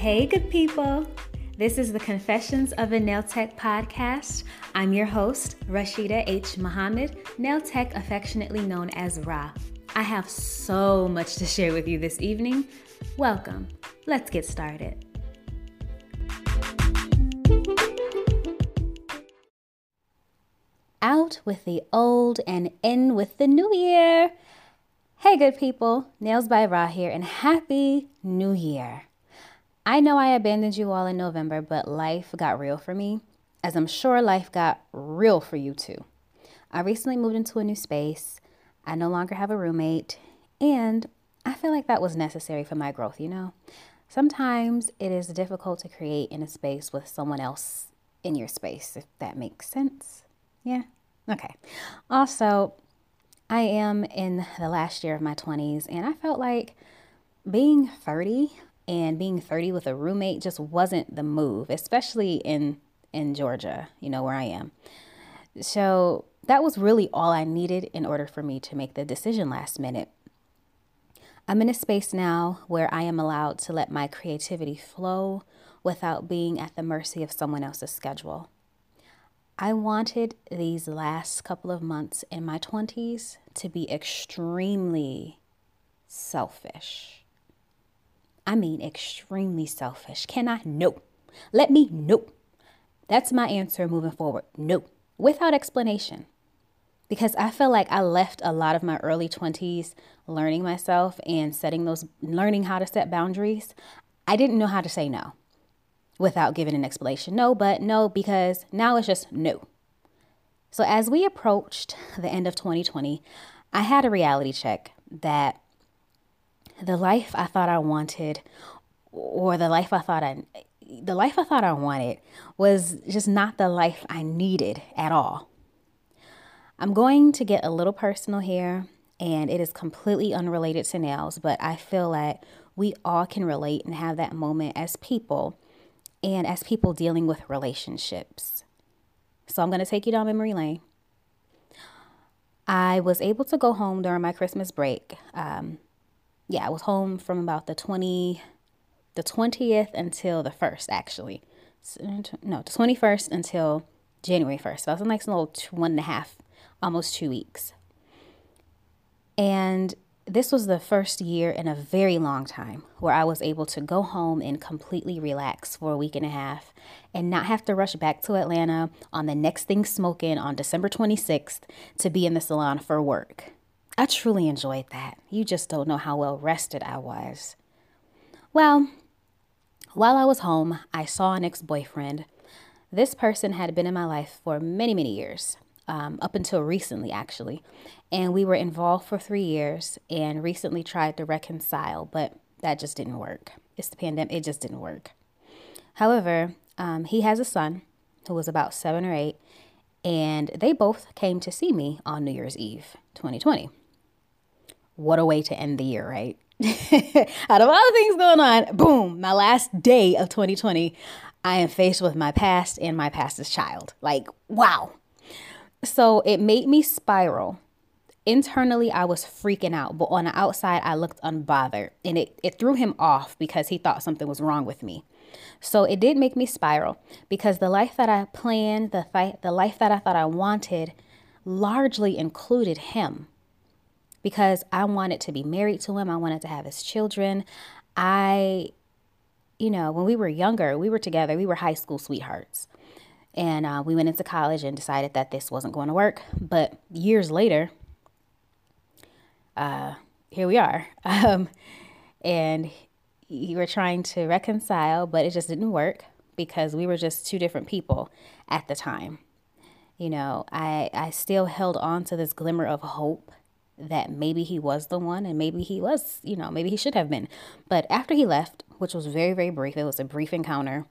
Hey, good people. This is the Confessions of a Nail Tech podcast. I'm your host, Rashida H. Muhammad, nail tech affectionately known as Ra. I have so much to share with you this evening. Welcome. Let's get started. Out with the old and in with the new year. Hey, good people. Nails by Ra here, and happy new year. I know I abandoned you all in November, but life got real for me, as I'm sure life got real for you too. I recently moved into a new space. I no longer have a roommate, and I feel like that was necessary for my growth, you know? Sometimes it is difficult to create in a space with someone else in your space, if that makes sense. Yeah? Okay. Also, I am in the last year of my 20s, and I felt like being 30 and being 30 with a roommate just wasn't the move, especially in in Georgia, you know, where I am. So, that was really all I needed in order for me to make the decision last minute. I'm in a space now where I am allowed to let my creativity flow without being at the mercy of someone else's schedule. I wanted these last couple of months in my 20s to be extremely selfish. I mean, extremely selfish. Can I? No. Let me? No. That's my answer moving forward. No. Without explanation. Because I feel like I left a lot of my early 20s learning myself and setting those, learning how to set boundaries. I didn't know how to say no without giving an explanation. No, but no, because now it's just no. So, as we approached the end of 2020, I had a reality check that the life I thought I wanted, or the life I thought I, the life I thought I wanted, was just not the life I needed at all. I'm going to get a little personal here, and it is completely unrelated to nails, but I feel like we all can relate and have that moment as people and as people dealing with relationships. So I'm going to take you down memory lane. I was able to go home during my Christmas break. Um, yeah, I was home from about the 20, the 20th until the 1st, actually. Uh, no, the 21st until January 1st. So I was like some little one and a half, almost two weeks. And this was the first year in a very long time where I was able to go home and completely relax for a week and a half and not have to rush back to Atlanta on the next thing smoking on December 26th to be in the salon for work. I truly enjoyed that. You just don't know how well rested I was. Well, while I was home, I saw an ex boyfriend. This person had been in my life for many, many years um, up until recently, actually. And we were involved for three years and recently tried to reconcile, but that just didn't work. It's the pandemic, it just didn't work. However, um, he has a son who was about seven or eight, and they both came to see me on New Year's Eve 2020. What a way to end the year, right? Out of all the things going on, boom, my last day of 2020, I am faced with my past and my past's child. Like, wow. So it made me spiral. Internally, I was freaking out, but on the outside, I looked unbothered. And it, it threw him off because he thought something was wrong with me. So it did make me spiral because the life that I planned, the, fi- the life that I thought I wanted, largely included him because I wanted to be married to him. I wanted to have his children. I, you know, when we were younger, we were together, we were high school sweethearts. And uh, we went into college and decided that this wasn't going to work. But years later, uh, here we are. Um, and we were trying to reconcile, but it just didn't work because we were just two different people at the time. You know, I, I still held on to this glimmer of hope that maybe he was the one and maybe he was, you know, maybe he should have been. But after he left, which was very, very brief, it was a brief encounter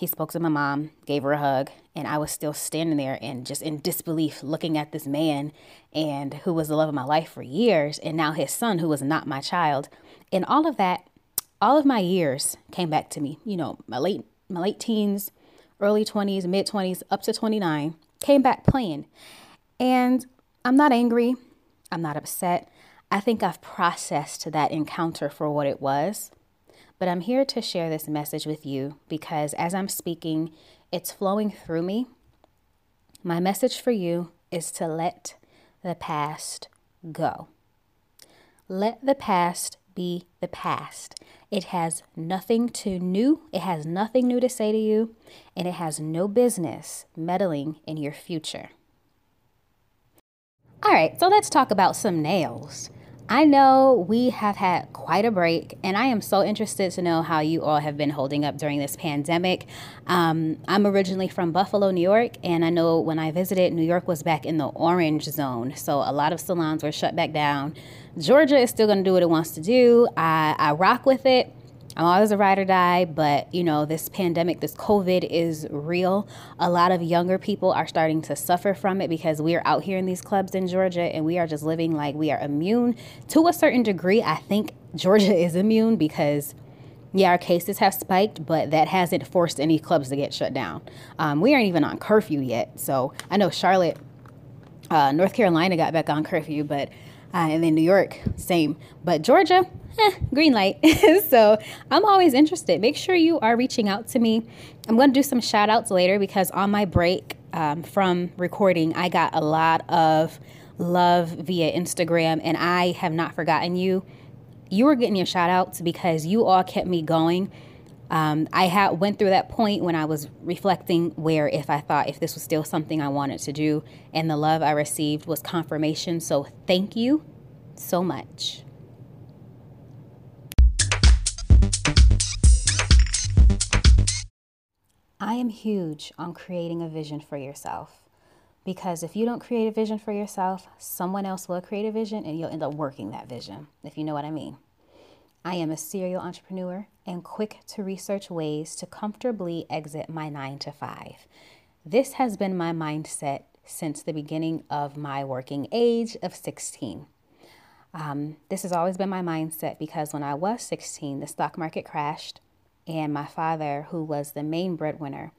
he spoke to my mom, gave her a hug, and I was still standing there and just in disbelief looking at this man and who was the love of my life for years, and now his son who was not my child. And all of that, all of my years came back to me. You know, my late my late teens, early 20s, mid 20s, up to 29, came back playing. And I'm not angry. I'm not upset. I think I've processed that encounter for what it was. but I'm here to share this message with you because as I'm speaking, it's flowing through me. My message for you is to let the past go. Let the past be the past. It has nothing to new, it has nothing new to say to you, and it has no business meddling in your future. All right, so let's talk about some nails. I know we have had quite a break, and I am so interested to know how you all have been holding up during this pandemic. Um, I'm originally from Buffalo, New York, and I know when I visited, New York was back in the orange zone. So a lot of salons were shut back down. Georgia is still going to do what it wants to do. I, I rock with it. I'm always a ride or die, but you know, this pandemic, this COVID is real. A lot of younger people are starting to suffer from it because we are out here in these clubs in Georgia and we are just living like we are immune. To a certain degree, I think Georgia is immune because yeah, our cases have spiked, but that hasn't forced any clubs to get shut down. Um, we aren't even on curfew yet. So I know Charlotte, uh, North Carolina got back on curfew, but uh, and then New York, same. But Georgia, eh, green light. so I'm always interested. Make sure you are reaching out to me. I'm going to do some shout outs later because on my break um, from recording, I got a lot of love via Instagram, and I have not forgotten you. You were getting your shout outs because you all kept me going um, I had went through that point when I was reflecting where if I thought if this was still something I wanted to do, and the love I received was confirmation. So thank you so much. I am huge on creating a vision for yourself because if you don't create a vision for yourself, someone else will create a vision and you'll end up working that vision, if you know what I mean. I am a serial entrepreneur and quick to research ways to comfortably exit my nine to five. This has been my mindset since the beginning of my working age of 16. Um, this has always been my mindset because when I was 16, the stock market crashed, and my father, who was the main breadwinner,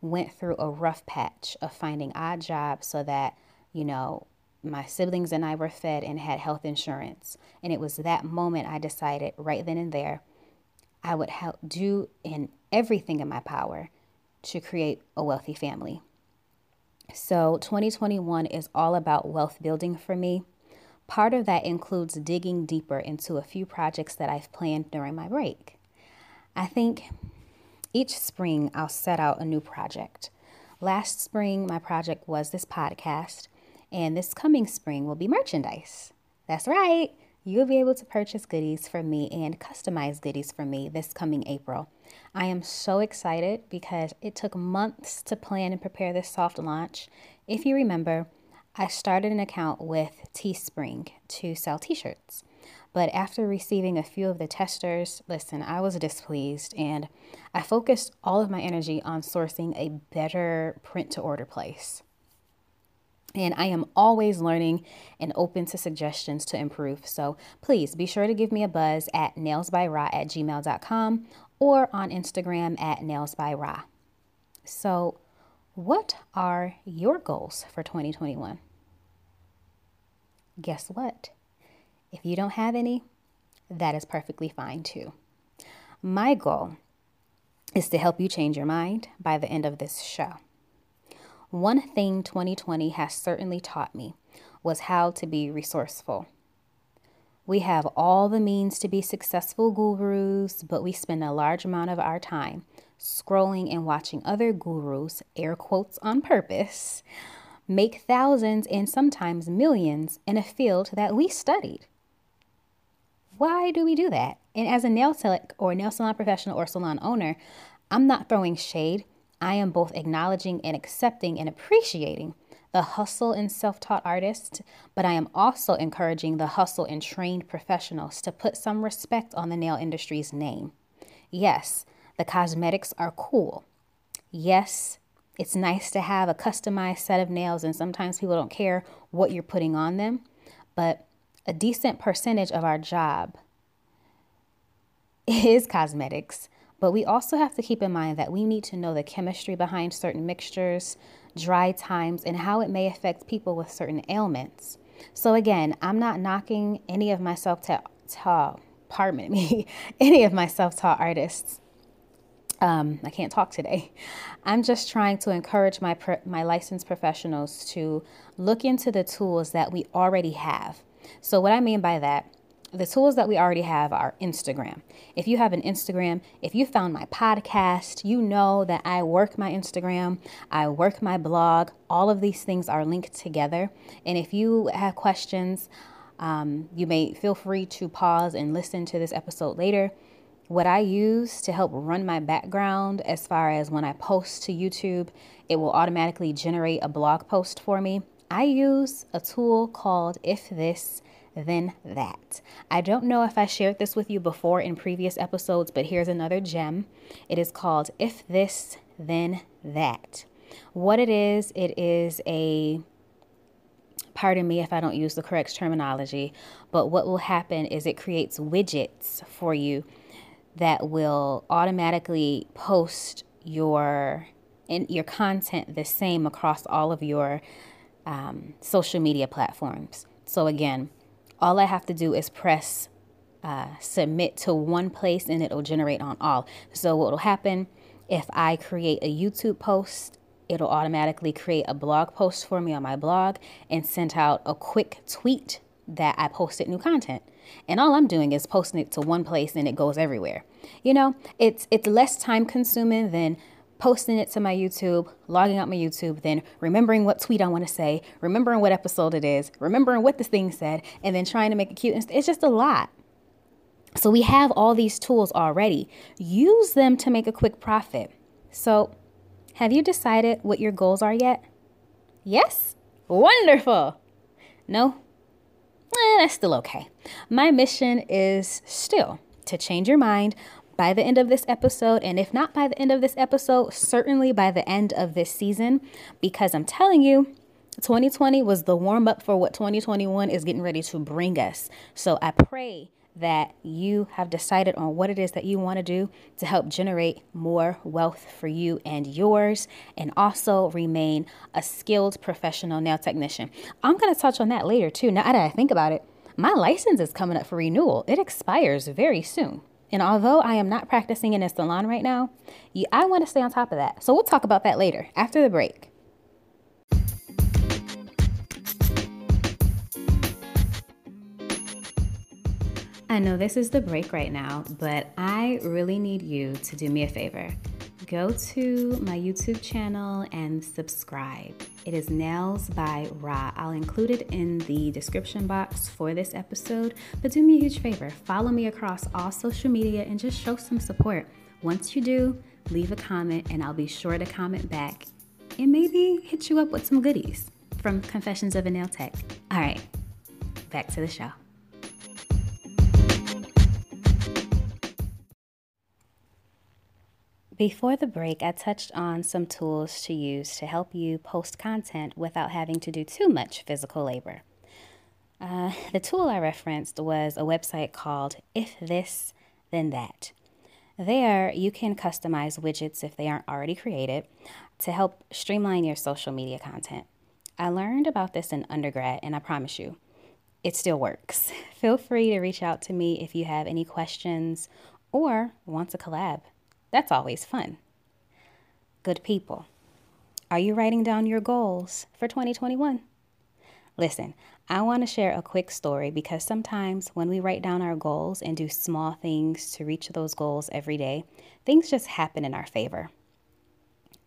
went through a rough patch of finding odd jobs so that, you know, my siblings and I were fed and had health insurance. And it was that moment I decided right then and there I would help do in everything in my power to create a wealthy family. So 2021 is all about wealth building for me. Part of that includes digging deeper into a few projects that I've planned during my break. I think each spring I'll set out a new project. Last spring, my project was this podcast. And this coming spring will be merchandise. That's right. You'll be able to purchase goodies from me and customize goodies from me this coming April. I am so excited because it took months to plan and prepare this soft launch. If you remember, I started an account with Teespring to sell t shirts. But after receiving a few of the testers, listen, I was displeased and I focused all of my energy on sourcing a better print to order place. And I am always learning and open to suggestions to improve. So please be sure to give me a buzz at nailsbyra at gmail.com or on Instagram at nailsbyra. So, what are your goals for 2021? Guess what? If you don't have any, that is perfectly fine too. My goal is to help you change your mind by the end of this show. One thing 2020 has certainly taught me was how to be resourceful. We have all the means to be successful gurus, but we spend a large amount of our time scrolling and watching other gurus, air quotes on purpose, make thousands and sometimes millions in a field that we studied. Why do we do that? And as a nail tech or nail salon professional or salon owner, I'm not throwing shade. I am both acknowledging and accepting and appreciating the hustle and self taught artists, but I am also encouraging the hustle and trained professionals to put some respect on the nail industry's name. Yes, the cosmetics are cool. Yes, it's nice to have a customized set of nails, and sometimes people don't care what you're putting on them, but a decent percentage of our job is cosmetics. But we also have to keep in mind that we need to know the chemistry behind certain mixtures, dry times, and how it may affect people with certain ailments. So, again, I'm not knocking any of my self-taught, pardon me, any of my self taught artists. Um, I can't talk today. I'm just trying to encourage my my licensed professionals to look into the tools that we already have. So what I mean by that the tools that we already have are Instagram. If you have an Instagram, if you found my podcast, you know that I work my Instagram, I work my blog. All of these things are linked together. And if you have questions, um, you may feel free to pause and listen to this episode later. What I use to help run my background, as far as when I post to YouTube, it will automatically generate a blog post for me. I use a tool called If This then that. I don't know if I shared this with you before in previous episodes, but here's another gem. It is called If This, Then That. What it is, it is a pardon me if I don't use the correct terminology, but what will happen is it creates widgets for you that will automatically post your in your content the same across all of your um, social media platforms. So again, all I have to do is press uh, submit to one place and it'll generate on all. So what will happen if I create a YouTube post, it'll automatically create a blog post for me on my blog and send out a quick tweet that I posted new content. And all I'm doing is posting it to one place and it goes everywhere. You know, it's it's less time consuming than posting it to my YouTube, logging out my YouTube, then remembering what tweet I want to say, remembering what episode it is, remembering what this thing said, and then trying to make it cute. It's just a lot. So we have all these tools already. Use them to make a quick profit. So, have you decided what your goals are yet? Yes? Wonderful. No? Eh, that's still okay. My mission is still to change your mind by the end of this episode, and if not by the end of this episode, certainly by the end of this season, because I'm telling you, 2020 was the warm up for what 2021 is getting ready to bring us. So I pray that you have decided on what it is that you want to do to help generate more wealth for you and yours, and also remain a skilled professional nail technician. I'm going to touch on that later too. Now that I think about it, my license is coming up for renewal, it expires very soon. And although I am not practicing in a salon right now, I want to stay on top of that. So we'll talk about that later after the break. I know this is the break right now, but I really need you to do me a favor go to my YouTube channel and subscribe. It is Nails by Ra. I'll include it in the description box for this episode, but do me a huge favor follow me across all social media and just show some support. Once you do, leave a comment and I'll be sure to comment back and maybe hit you up with some goodies from Confessions of a Nail Tech. All right, back to the show. Before the break, I touched on some tools to use to help you post content without having to do too much physical labor. Uh, the tool I referenced was a website called If This, Then That. There, you can customize widgets if they aren't already created to help streamline your social media content. I learned about this in undergrad, and I promise you, it still works. Feel free to reach out to me if you have any questions or want to collab. That's always fun. Good people, are you writing down your goals for 2021? Listen, I want to share a quick story because sometimes when we write down our goals and do small things to reach those goals every day, things just happen in our favor.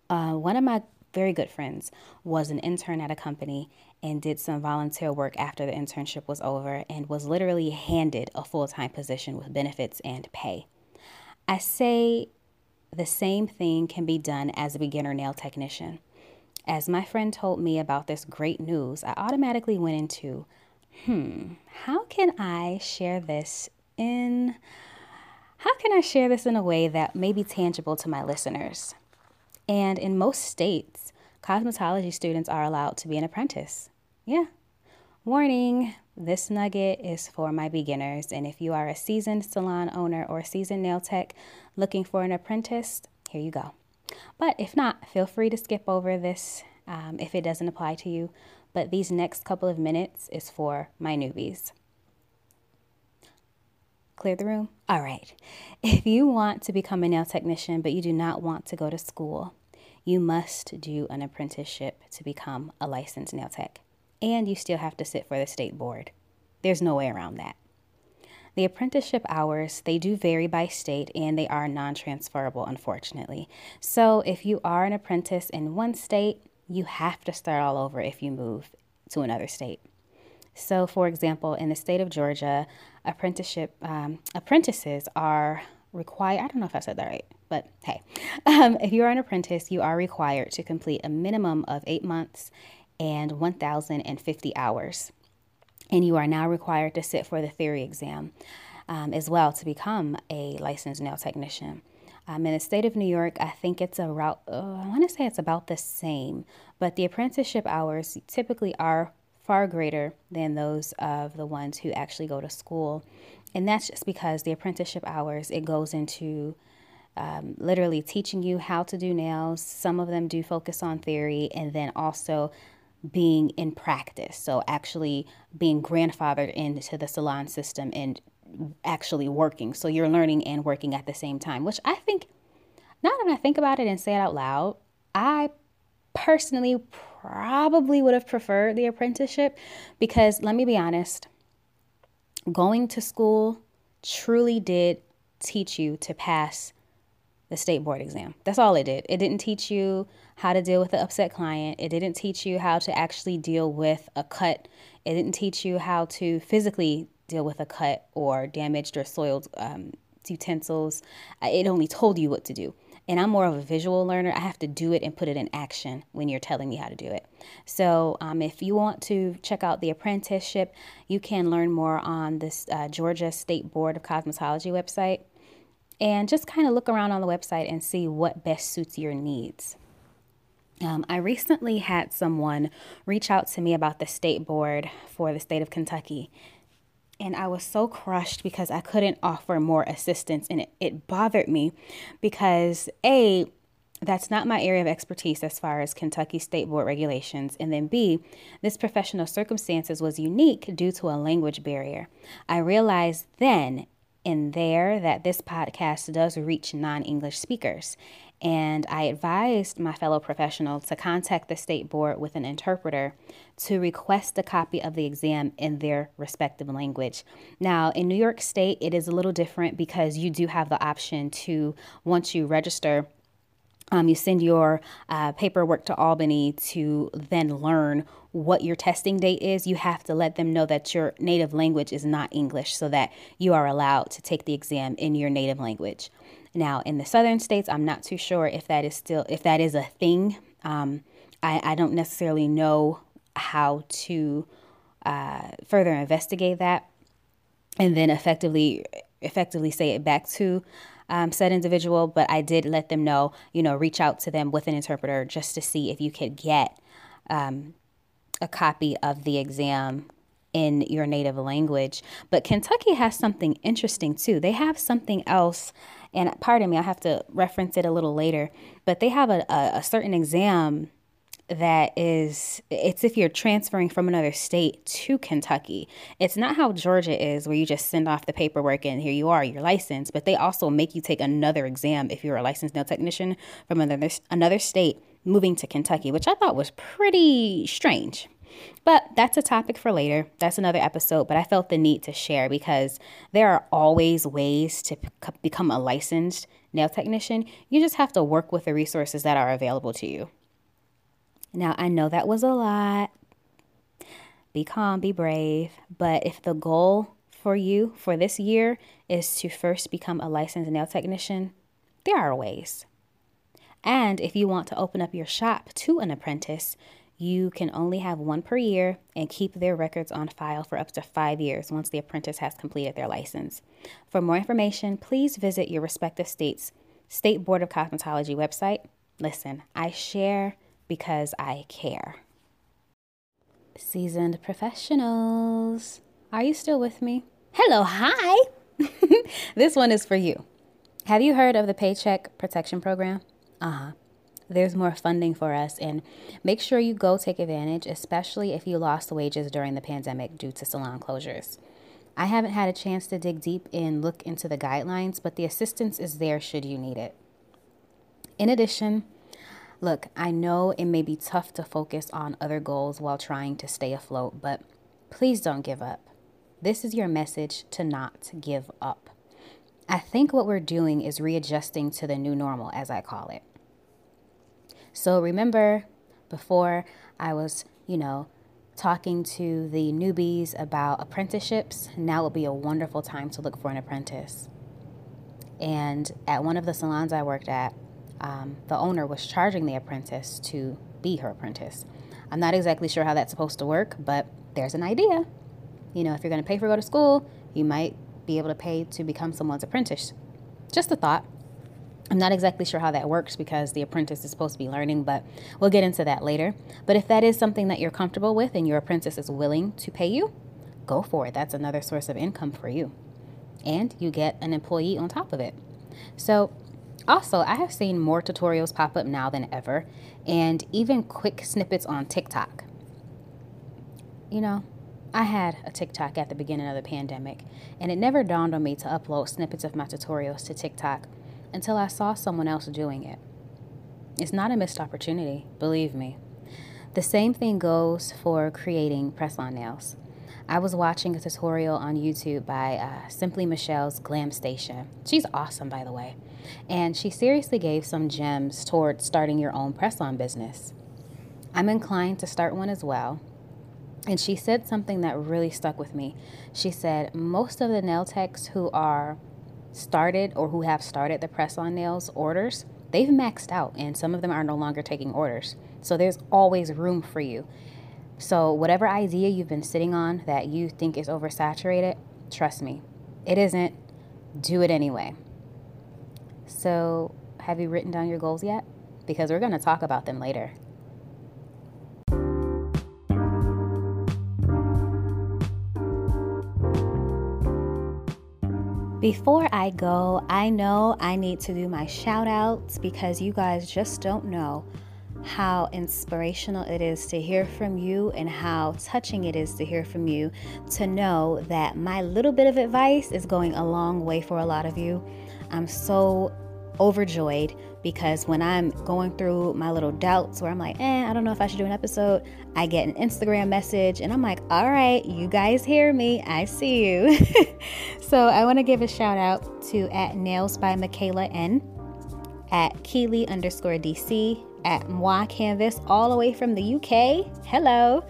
Uh, one of my very good friends was an intern at a company and did some volunteer work after the internship was over and was literally handed a full time position with benefits and pay. I say the same thing can be done as a beginner nail technician. As my friend told me about this great news, I automatically went into, hmm, how can I share this in how can I share this in a way that may be tangible to my listeners? And in most states, cosmetology students are allowed to be an apprentice. Yeah. Warning, this nugget is for my beginners, and if you are a seasoned salon owner or seasoned nail tech looking for an apprentice, here you go. But if not, feel free to skip over this um, if it doesn't apply to you. But these next couple of minutes is for my newbies. Clear the room? All right. If you want to become a nail technician, but you do not want to go to school, you must do an apprenticeship to become a licensed nail tech. And you still have to sit for the state board. There's no way around that. The apprenticeship hours, they do vary by state and they are non-transferable unfortunately. So if you are an apprentice in one state, you have to start all over if you move to another state. So for example, in the state of Georgia, apprenticeship um, apprentices are required, I don't know if I said that right, but hey, um, if you are an apprentice, you are required to complete a minimum of eight months and 1,050 hours and you are now required to sit for the theory exam um, as well to become a licensed nail technician. Um, in the state of New York, I think it's about, uh, I want to say it's about the same, but the apprenticeship hours typically are far greater than those of the ones who actually go to school. And that's just because the apprenticeship hours, it goes into um, literally teaching you how to do nails. Some of them do focus on theory, and then also being in practice. So actually being grandfathered into the salon system and actually working. So you're learning and working at the same time, which I think, now that I think about it and say it out loud, I personally probably would have preferred the apprenticeship because let me be honest, going to school truly did teach you to pass the state board exam. That's all it did. It didn't teach you how to deal with an upset client. It didn't teach you how to actually deal with a cut. It didn't teach you how to physically deal with a cut or damaged or soiled um, utensils. It only told you what to do. And I'm more of a visual learner. I have to do it and put it in action when you're telling me how to do it. So, um, if you want to check out the apprenticeship, you can learn more on this uh, Georgia State Board of Cosmetology website and just kind of look around on the website and see what best suits your needs. Um, I recently had someone reach out to me about the state board for the state of Kentucky. And I was so crushed because I couldn't offer more assistance. And it, it bothered me because, A, that's not my area of expertise as far as Kentucky State Board regulations. And then B, this professional circumstances was unique due to a language barrier. I realized then in there that this podcast does reach non English speakers. And I advised my fellow professional to contact the state board with an interpreter to request a copy of the exam in their respective language. Now, in New York State, it is a little different because you do have the option to, once you register, um, you send your uh, paperwork to Albany to then learn what your testing date is. You have to let them know that your native language is not English so that you are allowed to take the exam in your native language. Now, in the southern states, I'm not too sure if that is still if that is a thing. Um, I, I, don't necessarily know how to uh, further investigate that, and then effectively effectively say it back to um, said individual, but I did let them know, you know, reach out to them with an interpreter just to see if you could get um, a copy of the exam in your native language. But Kentucky has something interesting too. They have something else, and pardon me, I have to reference it a little later, but they have a, a, a certain exam that is it's if you're transferring from another state to Kentucky. It's not how Georgia is where you just send off the paperwork and here you are, you're licensed, but they also make you take another exam if you're a licensed nail technician from another another state moving to Kentucky, which I thought was pretty strange. But that's a topic for later. That's another episode, but I felt the need to share because there are always ways to become a licensed nail technician. You just have to work with the resources that are available to you. Now, I know that was a lot. Be calm, be brave. But if the goal for you for this year is to first become a licensed nail technician, there are ways. And if you want to open up your shop to an apprentice, you can only have one per year and keep their records on file for up to five years once the apprentice has completed their license. For more information, please visit your respective state's State Board of Cosmetology website. Listen, I share because I care. Seasoned professionals, are you still with me? Hello, hi. this one is for you. Have you heard of the Paycheck Protection Program? Uh huh. There's more funding for us, and make sure you go take advantage, especially if you lost wages during the pandemic due to salon closures. I haven't had a chance to dig deep and look into the guidelines, but the assistance is there should you need it. In addition, look, I know it may be tough to focus on other goals while trying to stay afloat, but please don't give up. This is your message to not give up. I think what we're doing is readjusting to the new normal, as I call it. So remember, before I was, you know, talking to the newbies about apprenticeships, now would be a wonderful time to look for an apprentice. And at one of the salons I worked at, um, the owner was charging the apprentice to be her apprentice. I'm not exactly sure how that's supposed to work, but there's an idea. You know, if you're going to pay for go to school, you might be able to pay to become someone's apprentice. Just a thought. I'm not exactly sure how that works because the apprentice is supposed to be learning, but we'll get into that later. But if that is something that you're comfortable with and your apprentice is willing to pay you, go for it. That's another source of income for you. And you get an employee on top of it. So, also, I have seen more tutorials pop up now than ever, and even quick snippets on TikTok. You know, I had a TikTok at the beginning of the pandemic, and it never dawned on me to upload snippets of my tutorials to TikTok until I saw someone else doing it. It's not a missed opportunity, believe me. The same thing goes for creating press on nails. I was watching a tutorial on YouTube by uh, Simply Michelle's Glam Station. She's awesome, by the way. And she seriously gave some gems towards starting your own press on business. I'm inclined to start one as well. And she said something that really stuck with me. She said, Most of the nail techs who are started or who have started the press on nails orders, they've maxed out and some of them are no longer taking orders. So there's always room for you. So, whatever idea you've been sitting on that you think is oversaturated, trust me, it isn't. Do it anyway. So, have you written down your goals yet? Because we're going to talk about them later. Before I go, I know I need to do my shout outs because you guys just don't know how inspirational it is to hear from you and how touching it is to hear from you to know that my little bit of advice is going a long way for a lot of you. I'm so overjoyed because when I'm going through my little doubts where I'm like, eh, I don't know if I should do an episode, I get an Instagram message and I'm like, all right, you guys hear me. I see you. so I want to give a shout out to at Nails by Michaela N, at Keely underscore DC, at Moi Canvas, all the way from the UK. Hello.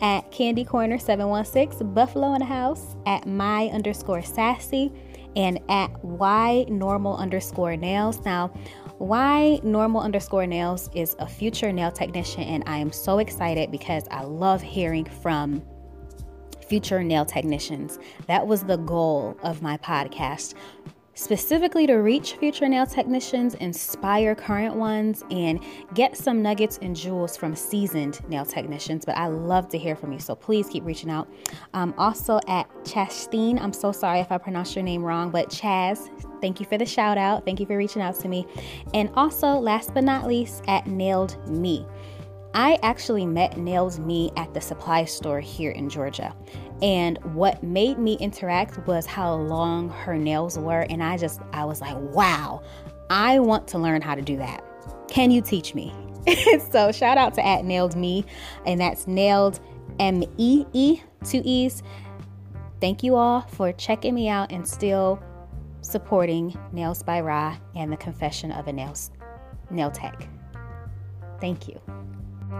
At Candy Corner 716, Buffalo in the house, at my underscore sassy and at y normal underscore nails. Now, y normal underscore nails is a future nail technician, and I am so excited because I love hearing from future nail technicians. That was the goal of my podcast specifically to reach future nail technicians, inspire current ones, and get some nuggets and jewels from seasoned nail technicians. But I love to hear from you, so please keep reaching out. Um, also at Chasteen, I'm so sorry if I pronounced your name wrong, but Chaz, thank you for the shout out. Thank you for reaching out to me. And also, last but not least, at Nailed Me. I actually met Nails Me at the supply store here in Georgia. And what made me interact was how long her nails were. And I just, I was like, wow, I want to learn how to do that. Can you teach me? so shout out to at Nailed Me, and that's Nailed M E E, two E's. Thank you all for checking me out and still supporting Nails by Ra and the Confession of a Nails Nail Tech. Thank you. I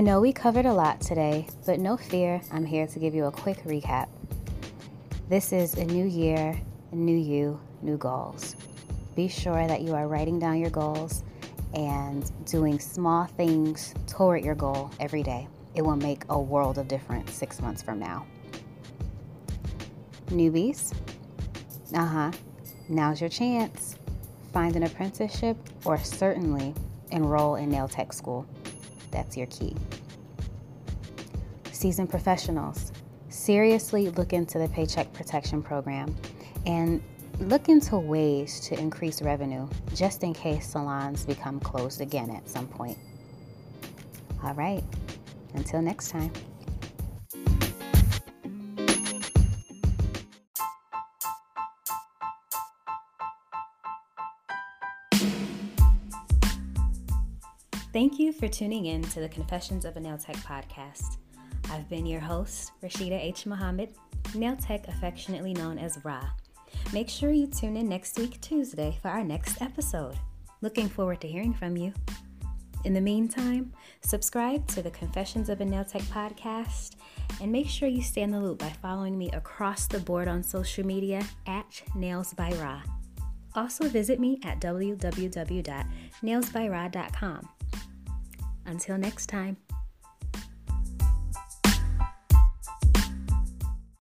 know we covered a lot today, but no fear, I'm here to give you a quick recap. This is a new year, new you, new goals. Be sure that you are writing down your goals and doing small things toward your goal every day. It will make a world of difference six months from now. Newbies, uh huh, now's your chance. Find an apprenticeship or certainly enroll in nail tech school. That's your key. Seasoned professionals, seriously look into the Paycheck Protection Program and look into ways to increase revenue just in case salons become closed again at some point. All right, until next time. Thank you for tuning in to the Confessions of a Nail Tech podcast. I've been your host, Rashida H. Muhammad, Nail Tech affectionately known as Ra. Make sure you tune in next week, Tuesday, for our next episode. Looking forward to hearing from you. In the meantime, subscribe to the Confessions of a Nail Tech podcast and make sure you stay in the loop by following me across the board on social media at Nails by Ra. Also, visit me at www.nailsbyra.com. Until next time.